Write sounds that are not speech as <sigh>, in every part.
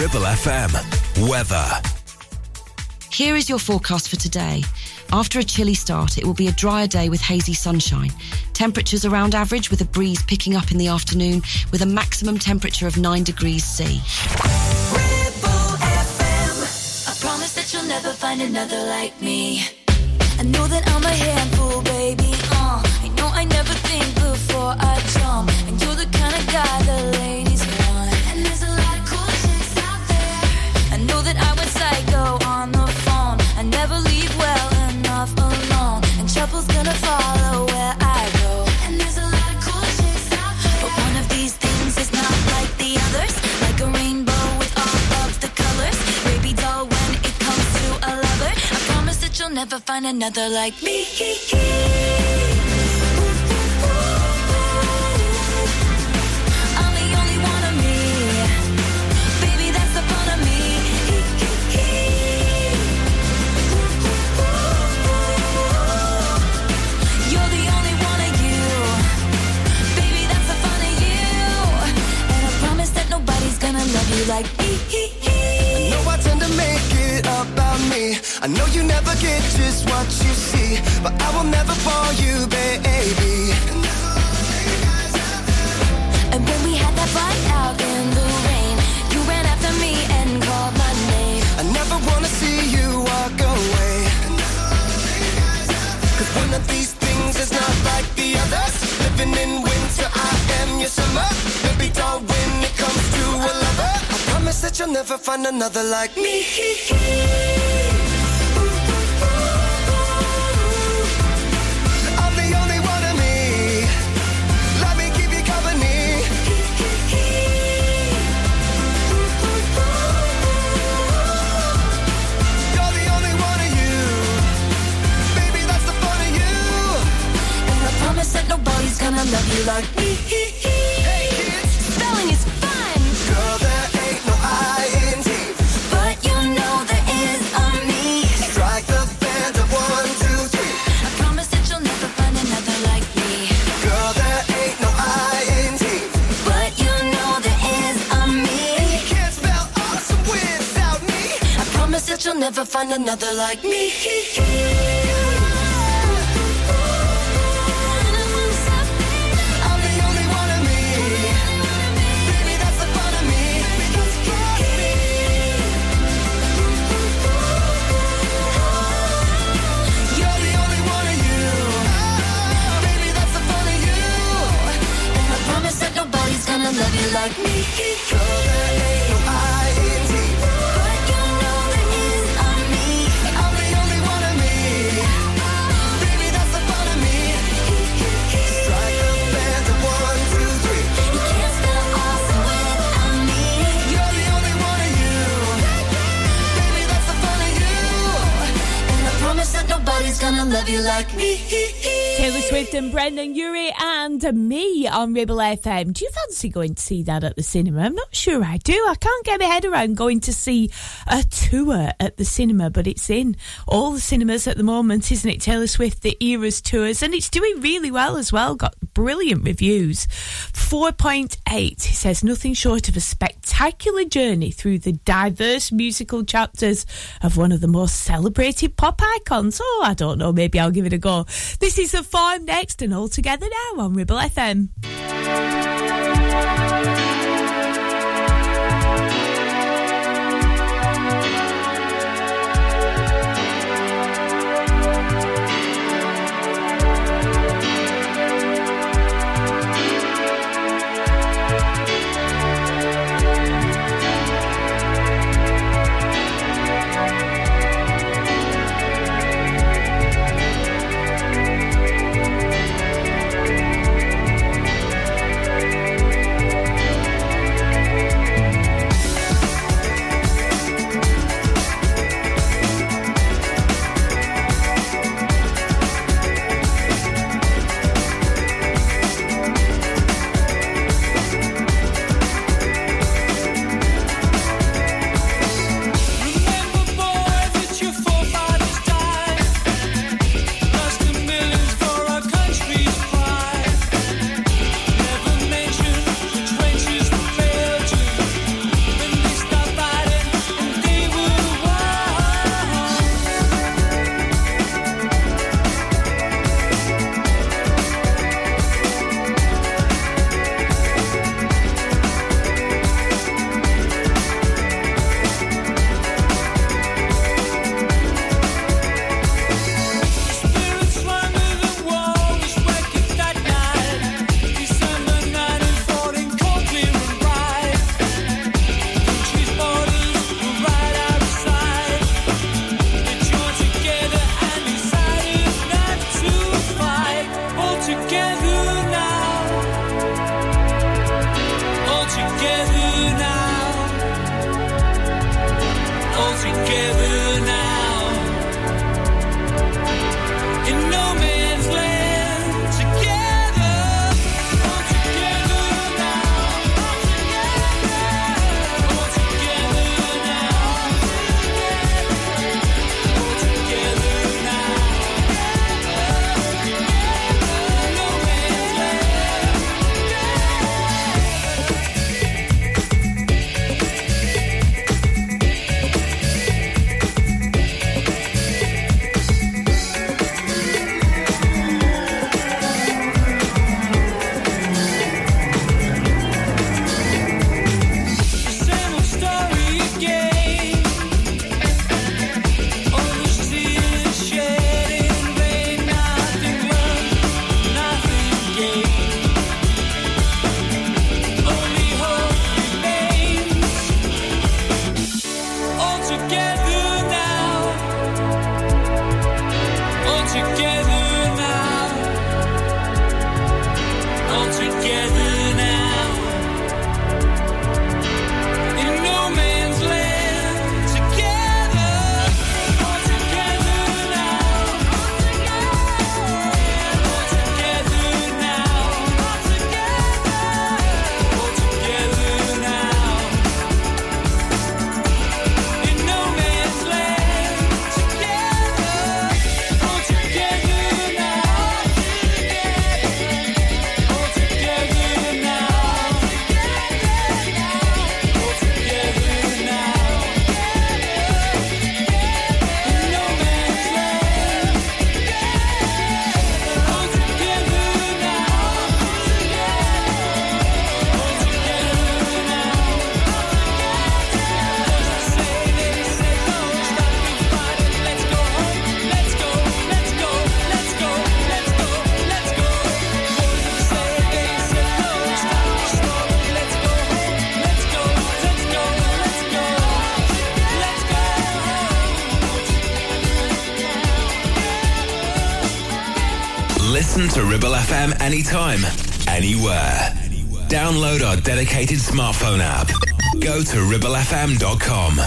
Ribble FM. Weather. Here is your forecast for today. After a chilly start, it will be a drier day with hazy sunshine. Temperatures around average with a breeze picking up in the afternoon with a maximum temperature of 9 degrees C. I promise that you'll never find another like me. I know that I'm a handful, baby. Uh, I know I never think before I jump. And you're the kind of guy the ladies never leave well enough alone. And trouble's gonna follow where I go. And there's a lot of cool chicks. But one of these things is not like the others. Like a rainbow with all of the colors. Baby doll, when it comes to a lover, I promise that you'll never find another like me. You like me. I know I tend to make it about me. I know you never get just what you see, but I will never fall you, baby. And when we had that fight out in the rain, you ran after me and called my name. I never wanna see you walk away. Cause one of these things is not like the others. Living in winter, I am your summer. You'll never find another like me. Another like me. And Brendan on Ribble FM. Do you fancy going to see that at the cinema? I'm not sure I do. I can't get my head around going to see a tour at the cinema, but it's in all the cinemas at the moment, isn't it? Taylor Swift, the Eras tours, and it's doing really well as well. Got brilliant reviews. 4.8. He says nothing short of a spectacular journey through the diverse musical chapters of one of the most celebrated pop icons. Oh, I don't know. Maybe I'll give it a go. This is the farm next and all together now on Ribble FM. Thank dedicated smartphone app. Go to ribblefm.com.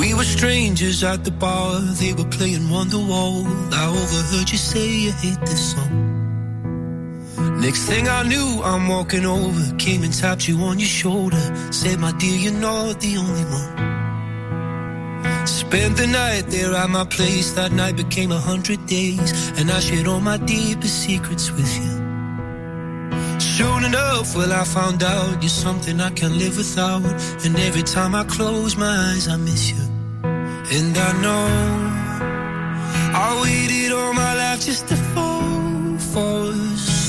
We were strangers at the bar, they were playing Wonderwall. I overheard you say you hate this song. Next thing I knew, I'm walking over, came and tapped you on your shoulder. Said, my dear, you're not the only one. Spent the night there at my place, that night became a hundred days, and I shared all my deepest secrets with you. Soon enough, well, I found out you're something I can't live without, and every time I close my eyes, I miss you. And I know I waited all my life just to fall for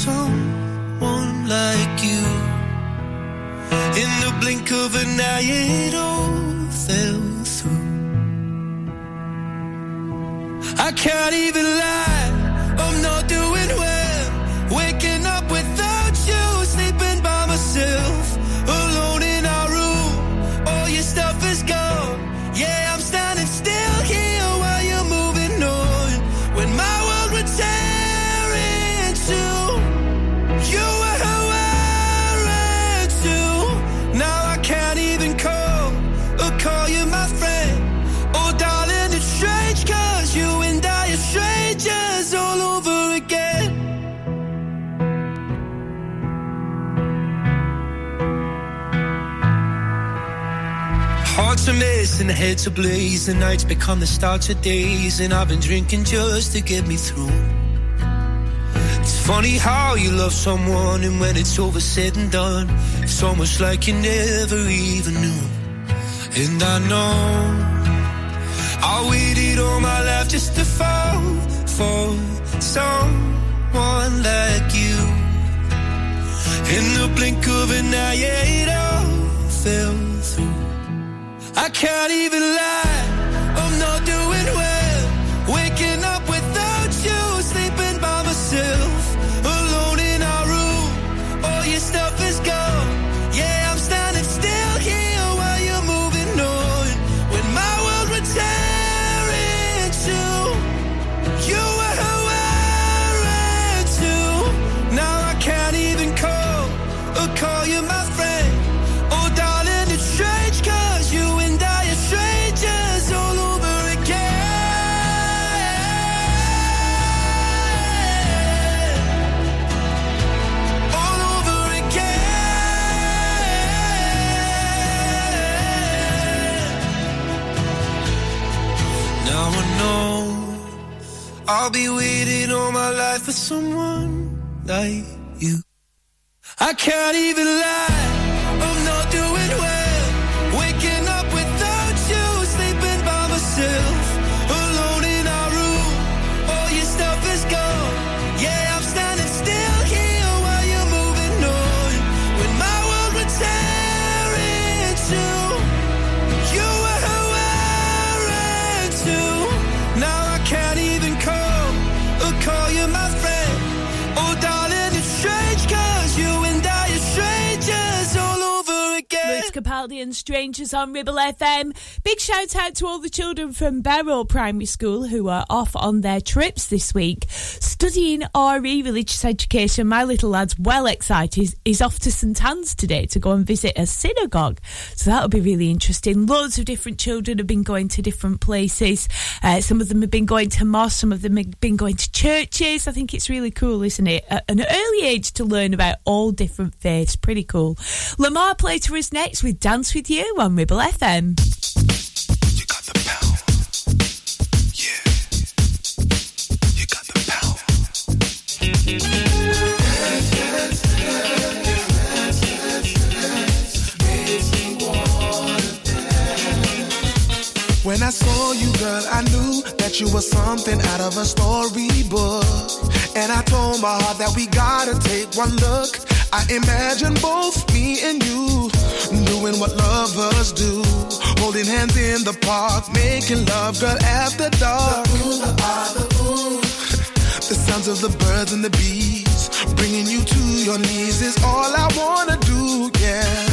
someone like you. In the blink of an eye, it all fell through. I can't even lie, heads ablaze, the nights become the start of days, and I've been drinking just to get me through. It's funny how you love someone, and when it's over, said and done, it's almost like you never even knew. And I know I waited all my life just to fall for someone like you. In the blink of an eye, it all fell. I can't even lie, I'll be waiting all my life for someone like you. I can't even And Strangers on Ribble FM. Big shout out to all the children from Barrow Primary School who are off on their trips this week. Studying RE religious education, my little lad's well excited. He's off to St Anne's today to go and visit a synagogue. So that'll be really interesting. Loads of different children have been going to different places. Uh, some of them have been going to mosques, some of them have been going to churches. I think it's really cool, isn't it? At an early age to learn about all different faiths. Pretty cool. Lemar Plater is next with Dance With You on Ribble FM. You got the power. Yeah. You got the power. When I saw you, girl, I knew that you were something out of a storybook. And I told my heart that we gotta take one look. I imagine both me and you doing what lovers do. Holding hands in the park, making love, girl, after dark. <laughs> The sounds of the birds and the bees, bringing you to your knees is all I wanna do, yeah.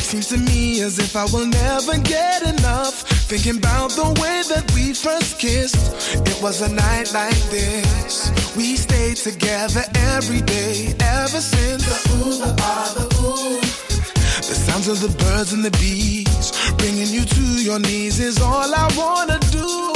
Seems to me as if I will never get enough. Thinking about the way that we first kissed. It was a night like this. We stayed together every day ever since. The ooh, the ah, the ooh. The sounds of the birds and the bees, bringing you to your knees is all I wanna do.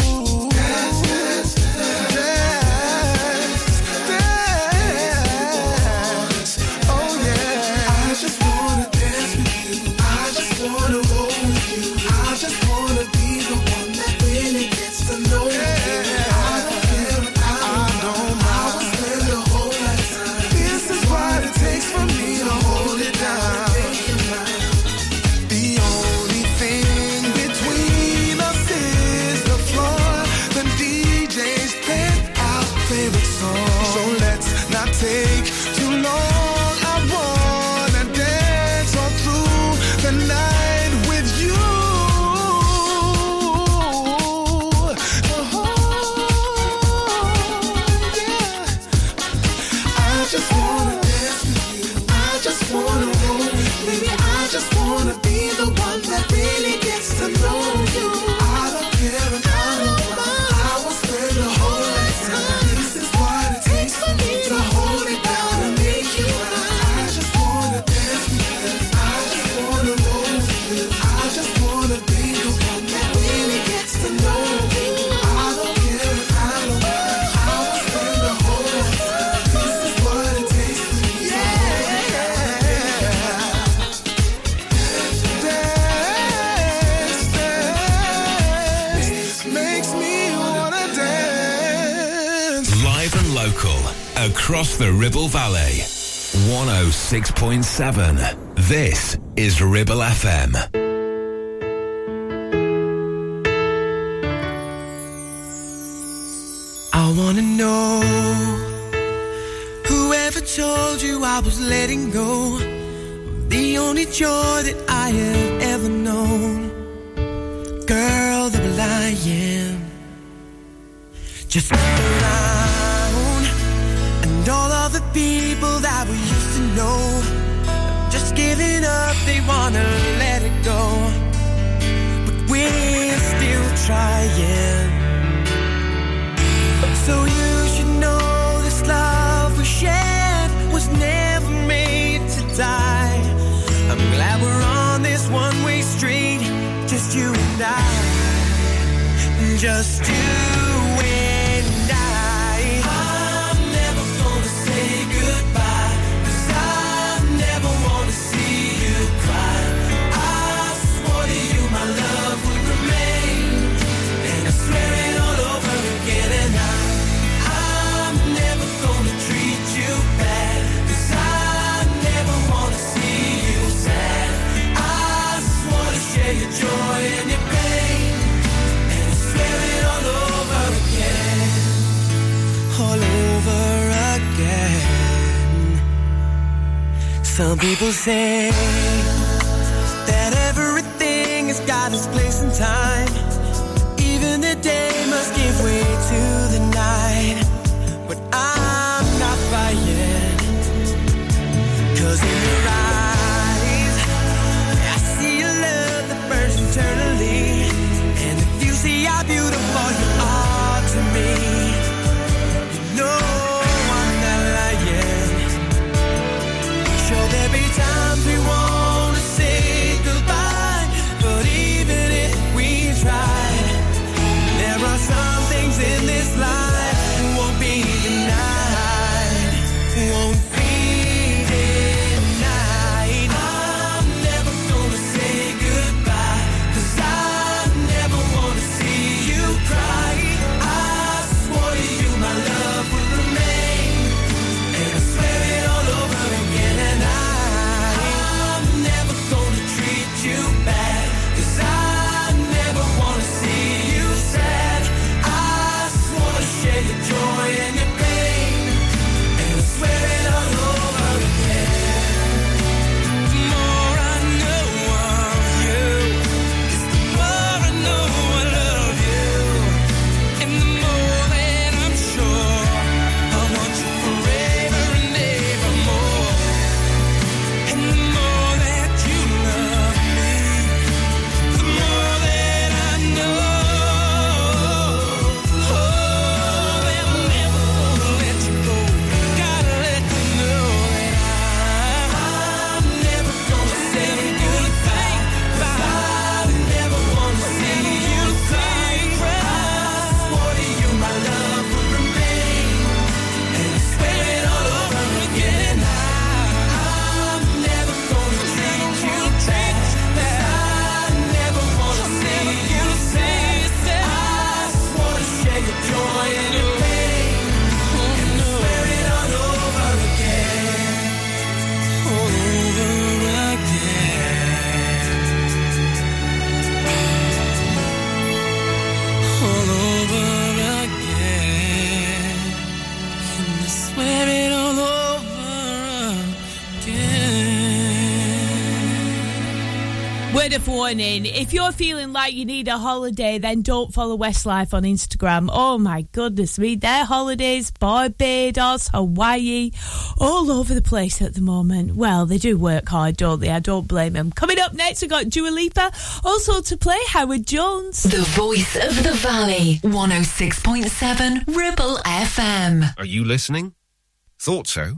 Across the Ribble Valley. 106.7. This is Ribble FM. I wanna know whoever told you I was letting go. The only joy that I have Just you. Some people say that everything has got its place in time. Word of warning if you're feeling like you need a holiday, then don't follow Westlife on Instagram. Oh my goodness me, their holidays, Barbados, Hawaii, all over the place at the moment. Well, they do work hard, don't they? I don't blame them. Coming up next, we've got Dua Lipa, also to play Howard Jones. The voice of the valley, 106.7 Ribble FM. Are you listening? Thought so.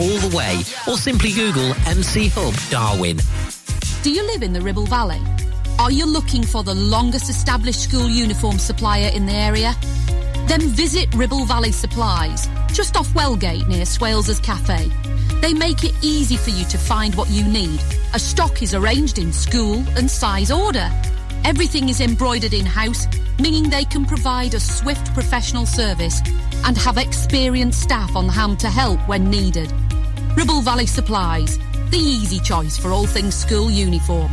all the way, or simply Google MC Hub Darwen. Do you live in the Ribble Valley? Are you looking for the longest established school uniform supplier in the area? Then visit Ribble Valley Supplies, just off Wellgate near Swales's Cafe. They make it easy for you to find what you need. A stock is arranged in school and size order. Everything is embroidered in-house, meaning they can provide a swift professional service and have experienced staff on hand to help when needed. Ribble Valley Supplies, the easy choice for all things school uniform.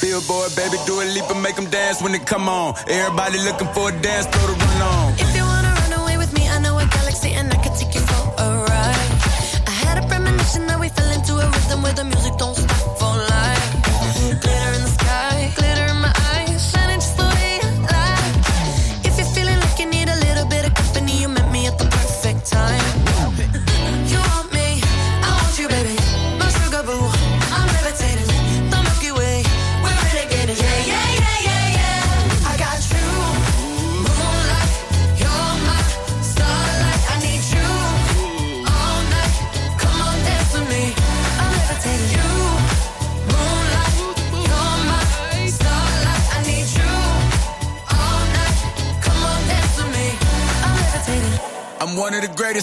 Billboard, baby, do a leap and make them dance when they come on. Everybody looking for a dance, throw the run on. If you wanna run away with me, I know a galaxy and I can take you for a ride. I had a premonition that we fell into a rhythm where the music don't stop for life. Glitter in the sky, glitter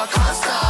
Off. And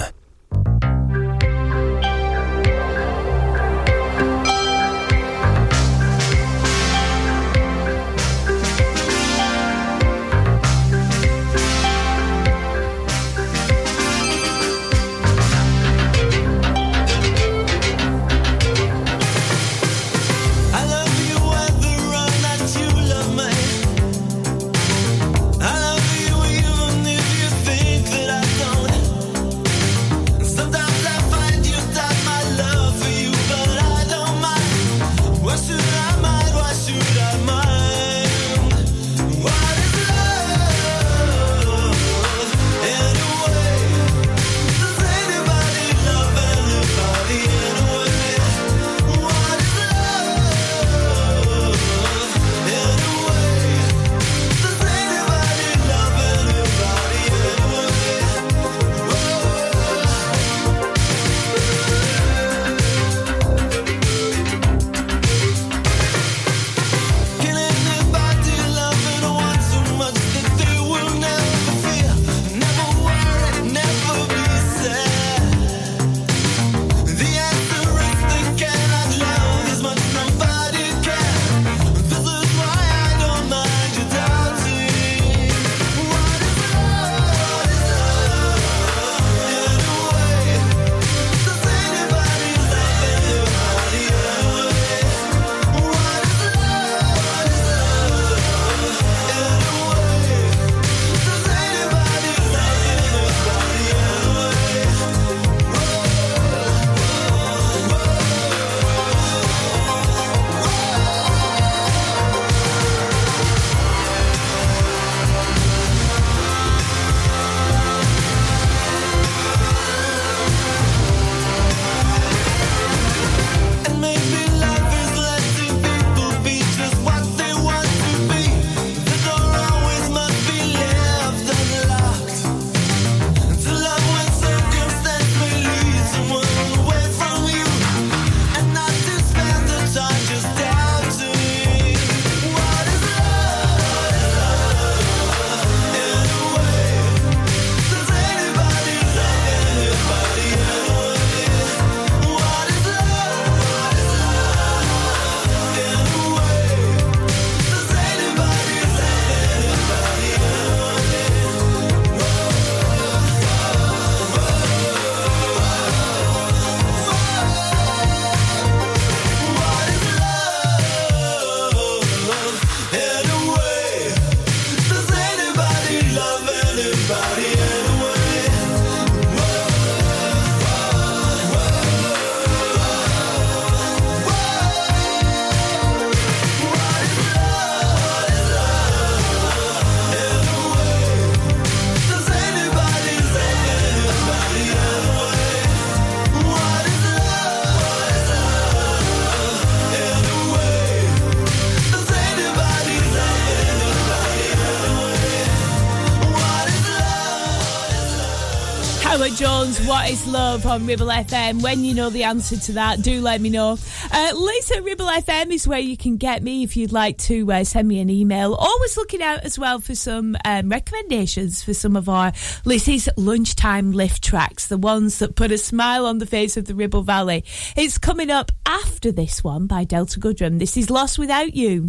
love on Ribble FM. When you know the answer to that, do let me know. Uh, Lisa Ribble FM is where you can get me if you'd like to uh, send me an email. Always looking out as well for some um, recommendations for some of our Lisa's lunchtime lift tracks, the ones that put a smile on the face of the Ribble Valley. It's coming up after this one by Delta Goodrem. This is Lost Without You.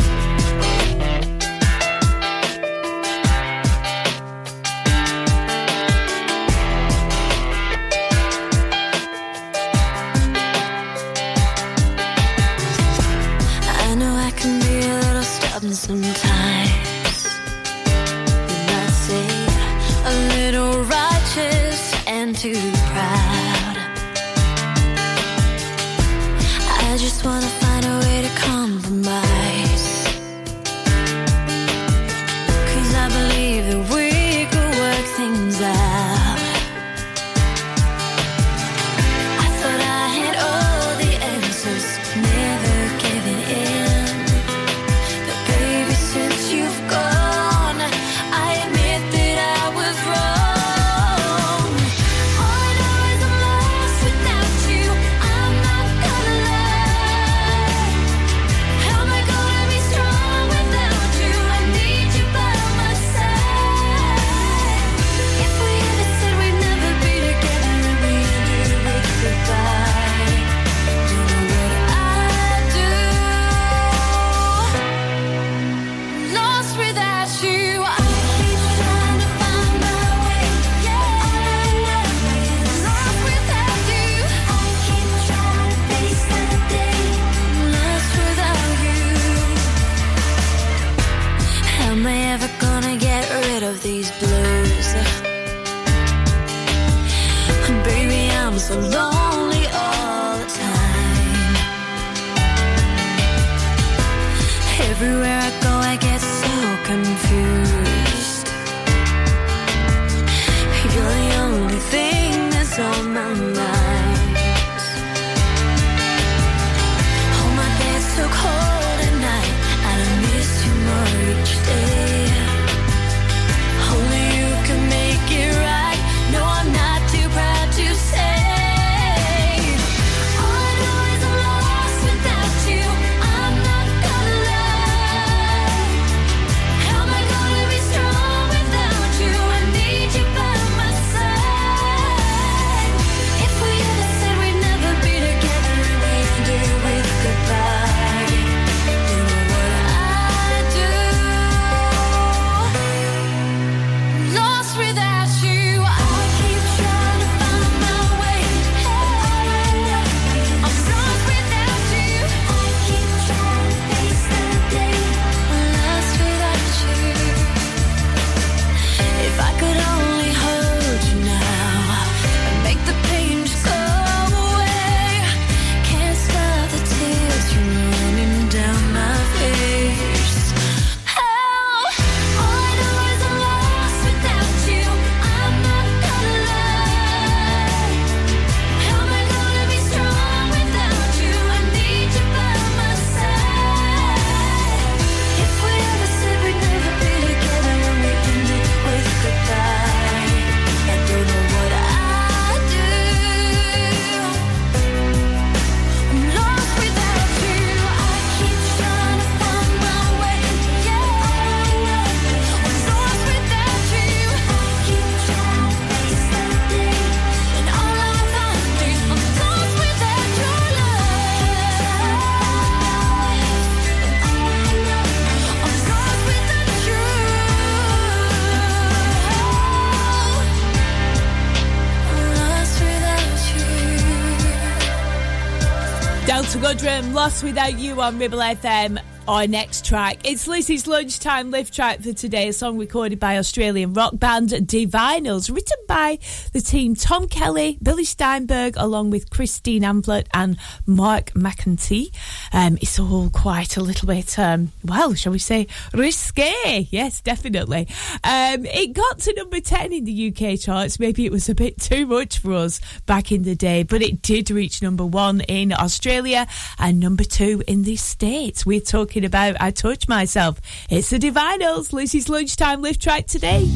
sometimes. I a little righteous and too proud. I just wanna find a way to. Cause I believe that we Lost Without You on Ribble FM our next track. It's Lizzie's Lunchtime lift track for today, a song recorded by Australian rock band Divinyls, written by the team Tom Kelly, Billy Steinberg, along with Christine Amphlett and Mark McEntee. Um, it's all quite a little bit, um, well, shall we say, risque. Yes, definitely. Um, it got to number 10 in the UK charts. Maybe it was a bit too much for us back in the day, but it did reach number one in Australia and number two in the States. We're talking talking about. I touch myself. It's the Divinyls. Lucy's lunchtime lift track today.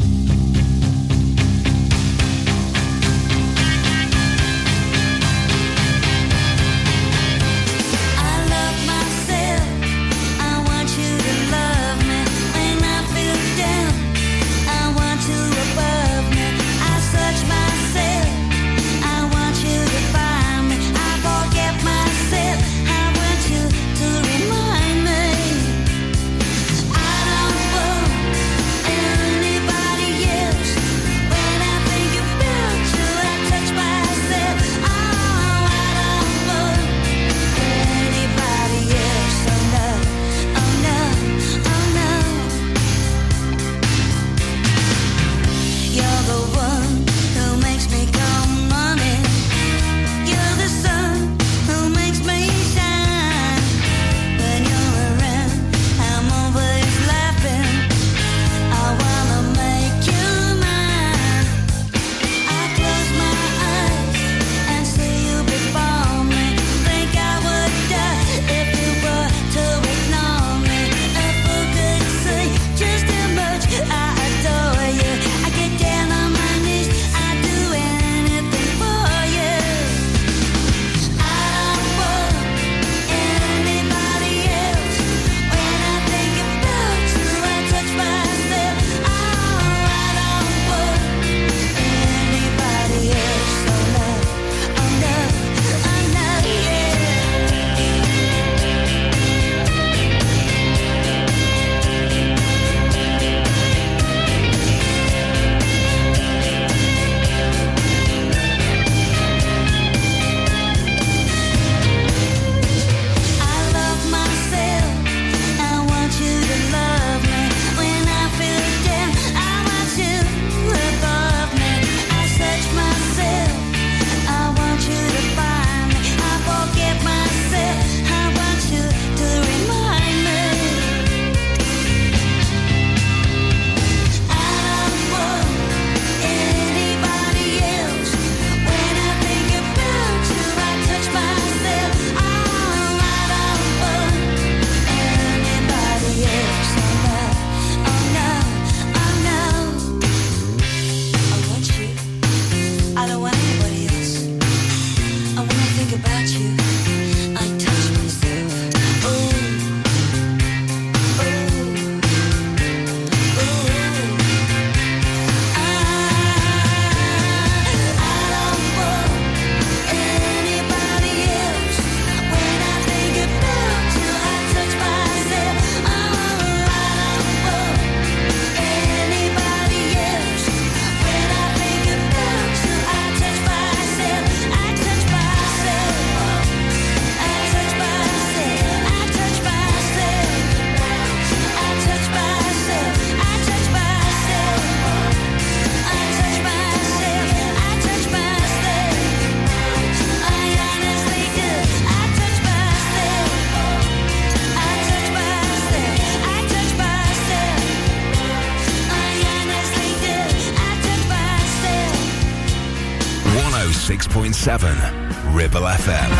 106.7 Ribble FM.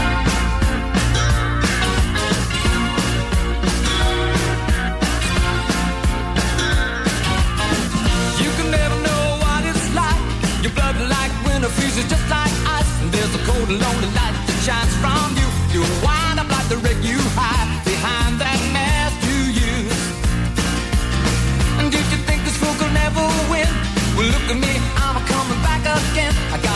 You can never know what it's like. Your blood, like winter, freezes just like ice, and there's a cold and lonely light that shines from you. You wind up like the wreck you hide behind that mask you use. And did you think this fool could never win? Well, look at me, I'm coming back again. I got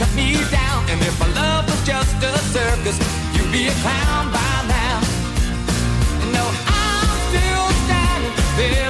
cut me down. And if my love was just a circus, you'd be a clown by now. No, I'm still standing there.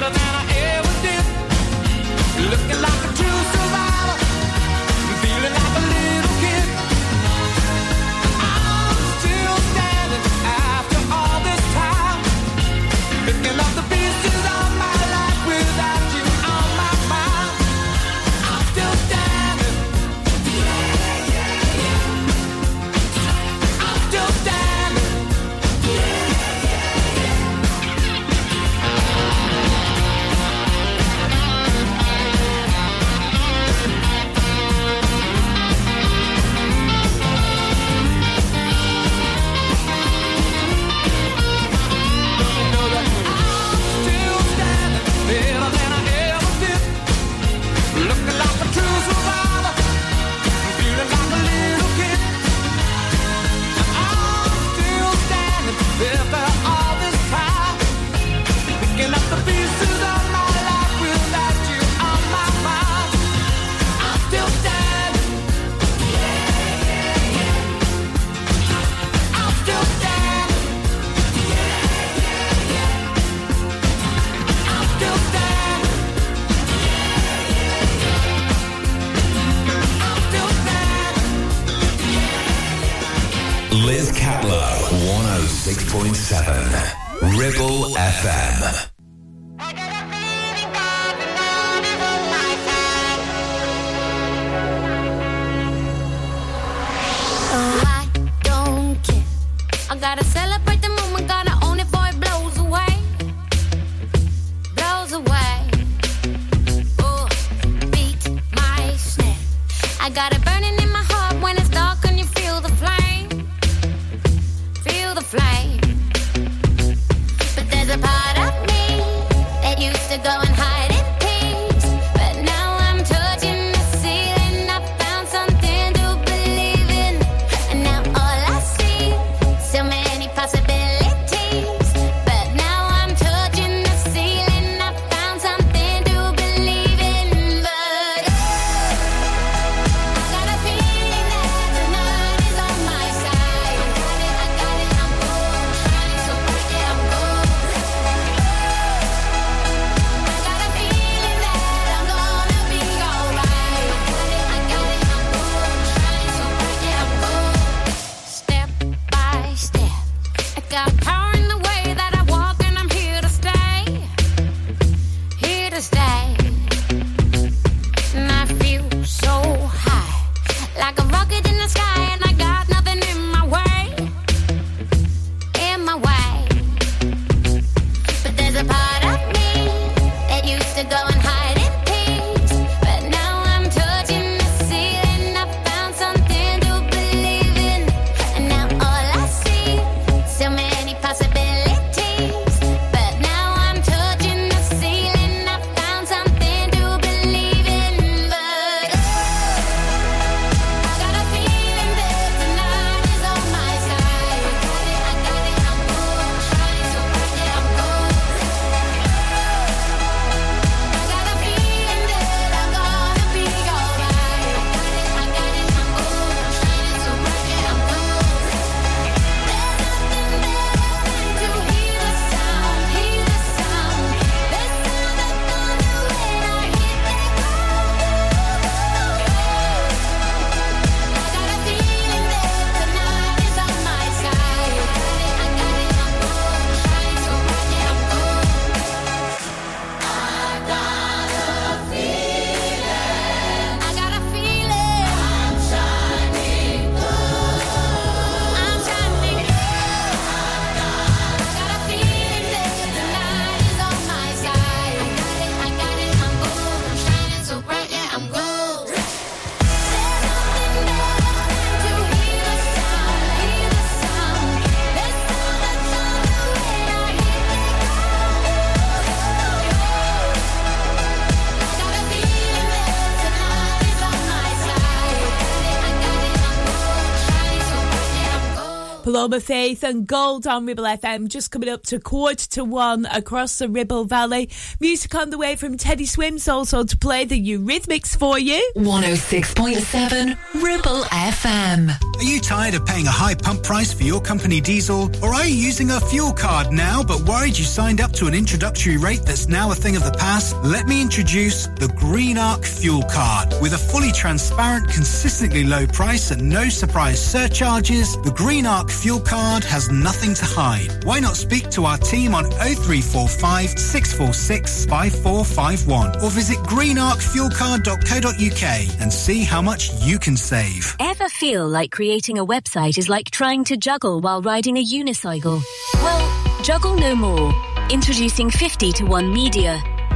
Paloma Faith and Gold on Ribble FM, just coming up to quarter to one across the Ribble Valley. Music on the way from Teddy Swims also to play the Eurythmics for you. 106.7 Ribble FM. Are you tired of paying a high pump price for your company diesel? Or are you using a fuel card now but worried you signed up to an introductory rate that's now a thing of the past? Let me introduce the Green Arc Fuel Card. With a fully transparent, consistently low price and no surprise surcharges, the Green Arc Fuel Card has nothing to hide. Why not speak to our team on 0345 646 5451 or visit greenarcfuelcard.co.uk and see how much you can save. Ever feel like creating a website is like trying to juggle while riding a unicycle? Well, juggle no more. Introducing 50 to 1 Media.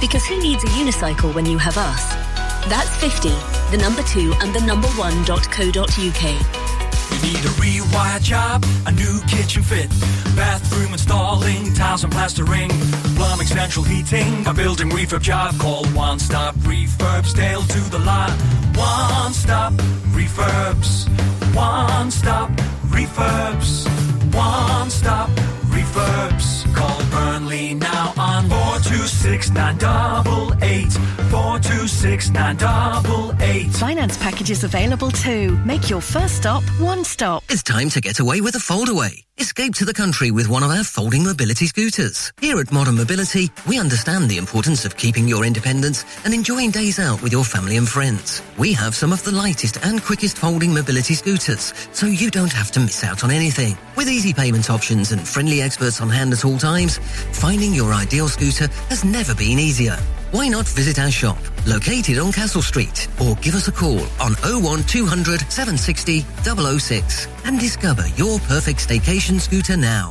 because who needs a unicycle when you have us? That's 50, the number 2 and the number 1.co.uk. You need a rewire job, a new kitchen fit, bathroom installing, tiles and plastering, plumbing, central heating, a building refurb job. Call One Stop Refurbs, Dale to the lot. One Stop Refurbs, One Stop Refurbs, One Stop Refurbs. Call Burnley now on 426 988 426 988. Finance packages available too. Make your first stop one stop. It's time to get away with a foldaway. Escape to the country with one of our folding mobility scooters. Here at Modern Mobility, we understand the importance of keeping your independence and enjoying days out with your family and friends. We have some of the lightest and quickest folding mobility scooters, so you don't have to miss out on anything. With easy payment options and friendly experts on hand at all times, finding your ideal scooter has never been easier. Why not visit our shop, located on Castle Street, or give us a call on 01200 760 006 and discover your perfect staycation scooter now.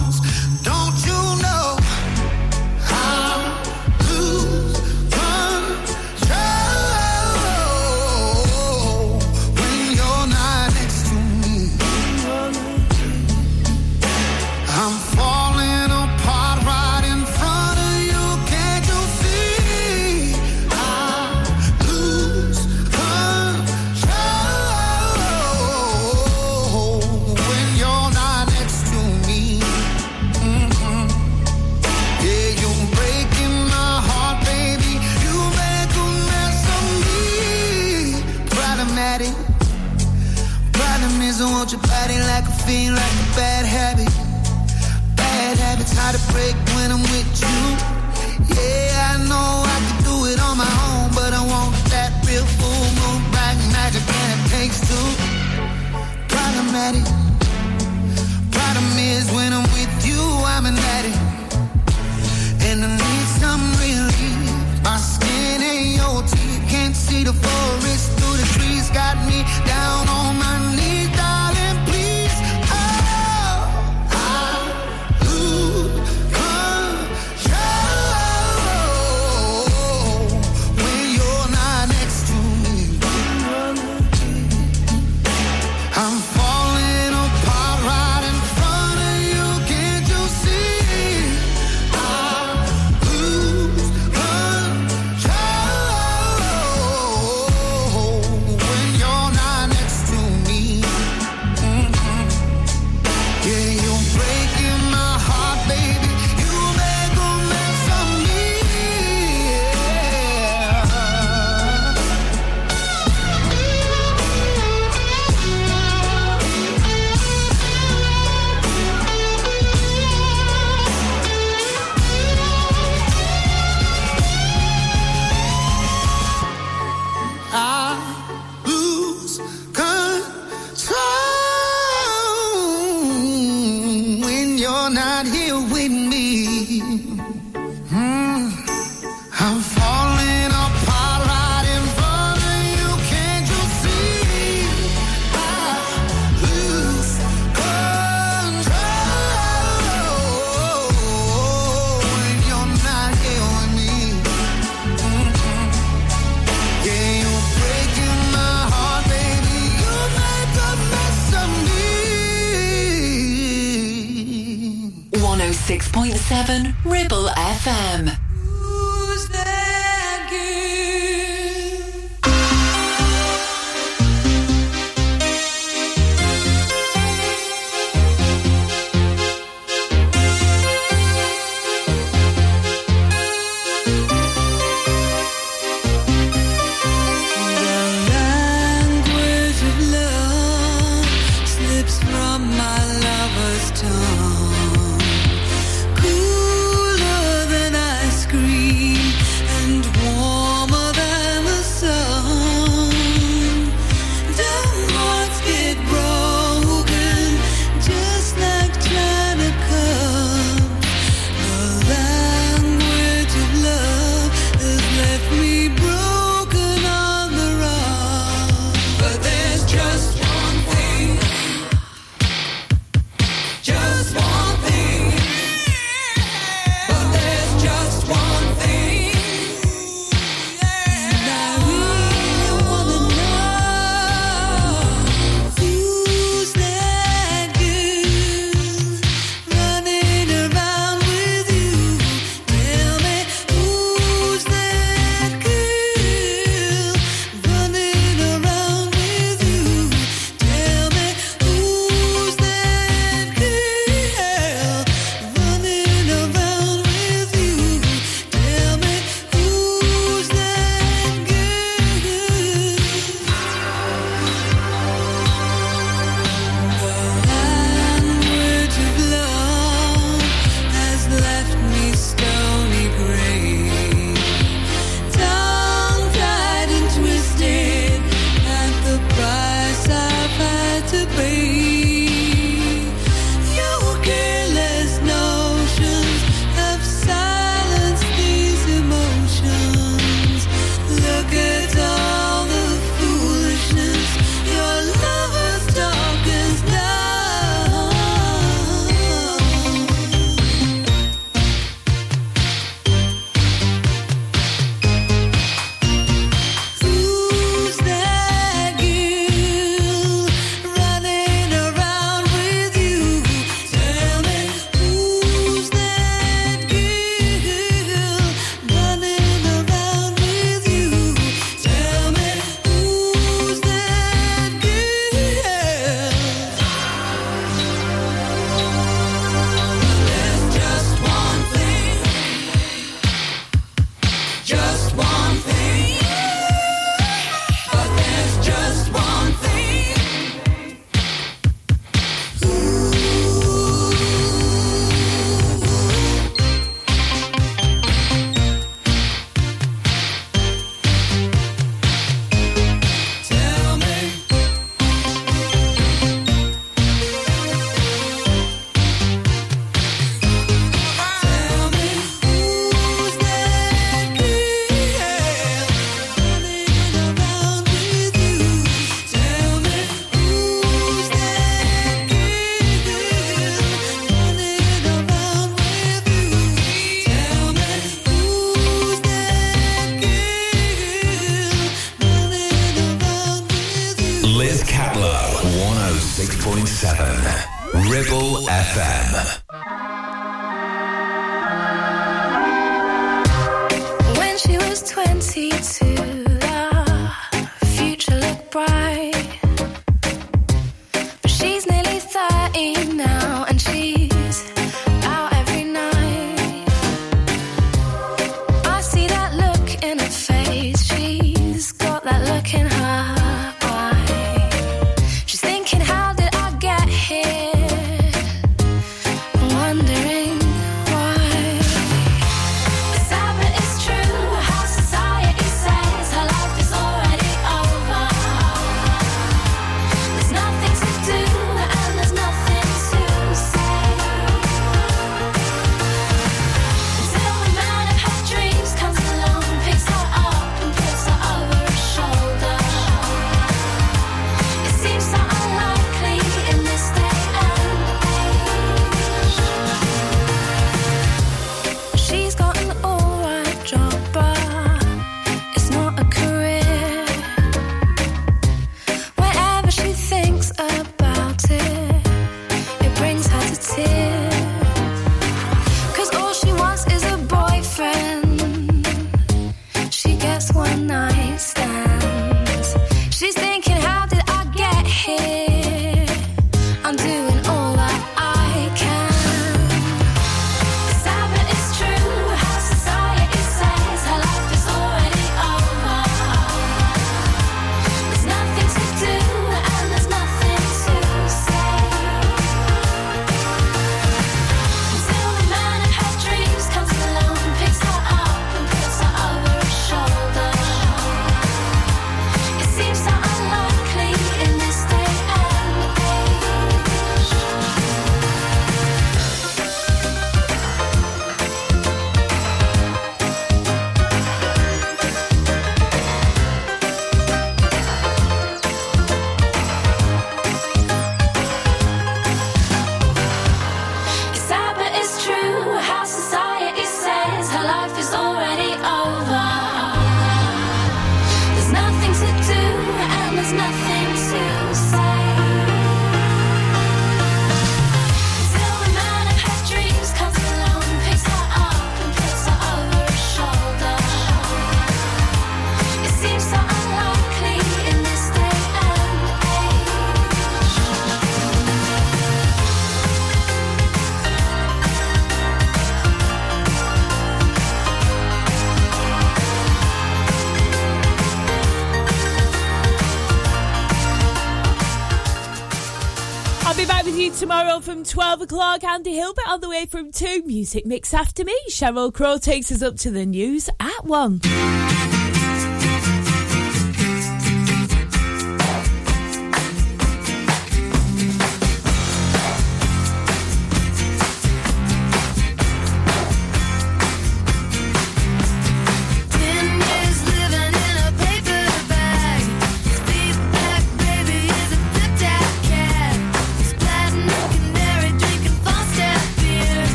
From 12 o'clock. Andy Hilbert on the way from 2. Music Mix after me. Sheryl Crow takes us up to the news at 1.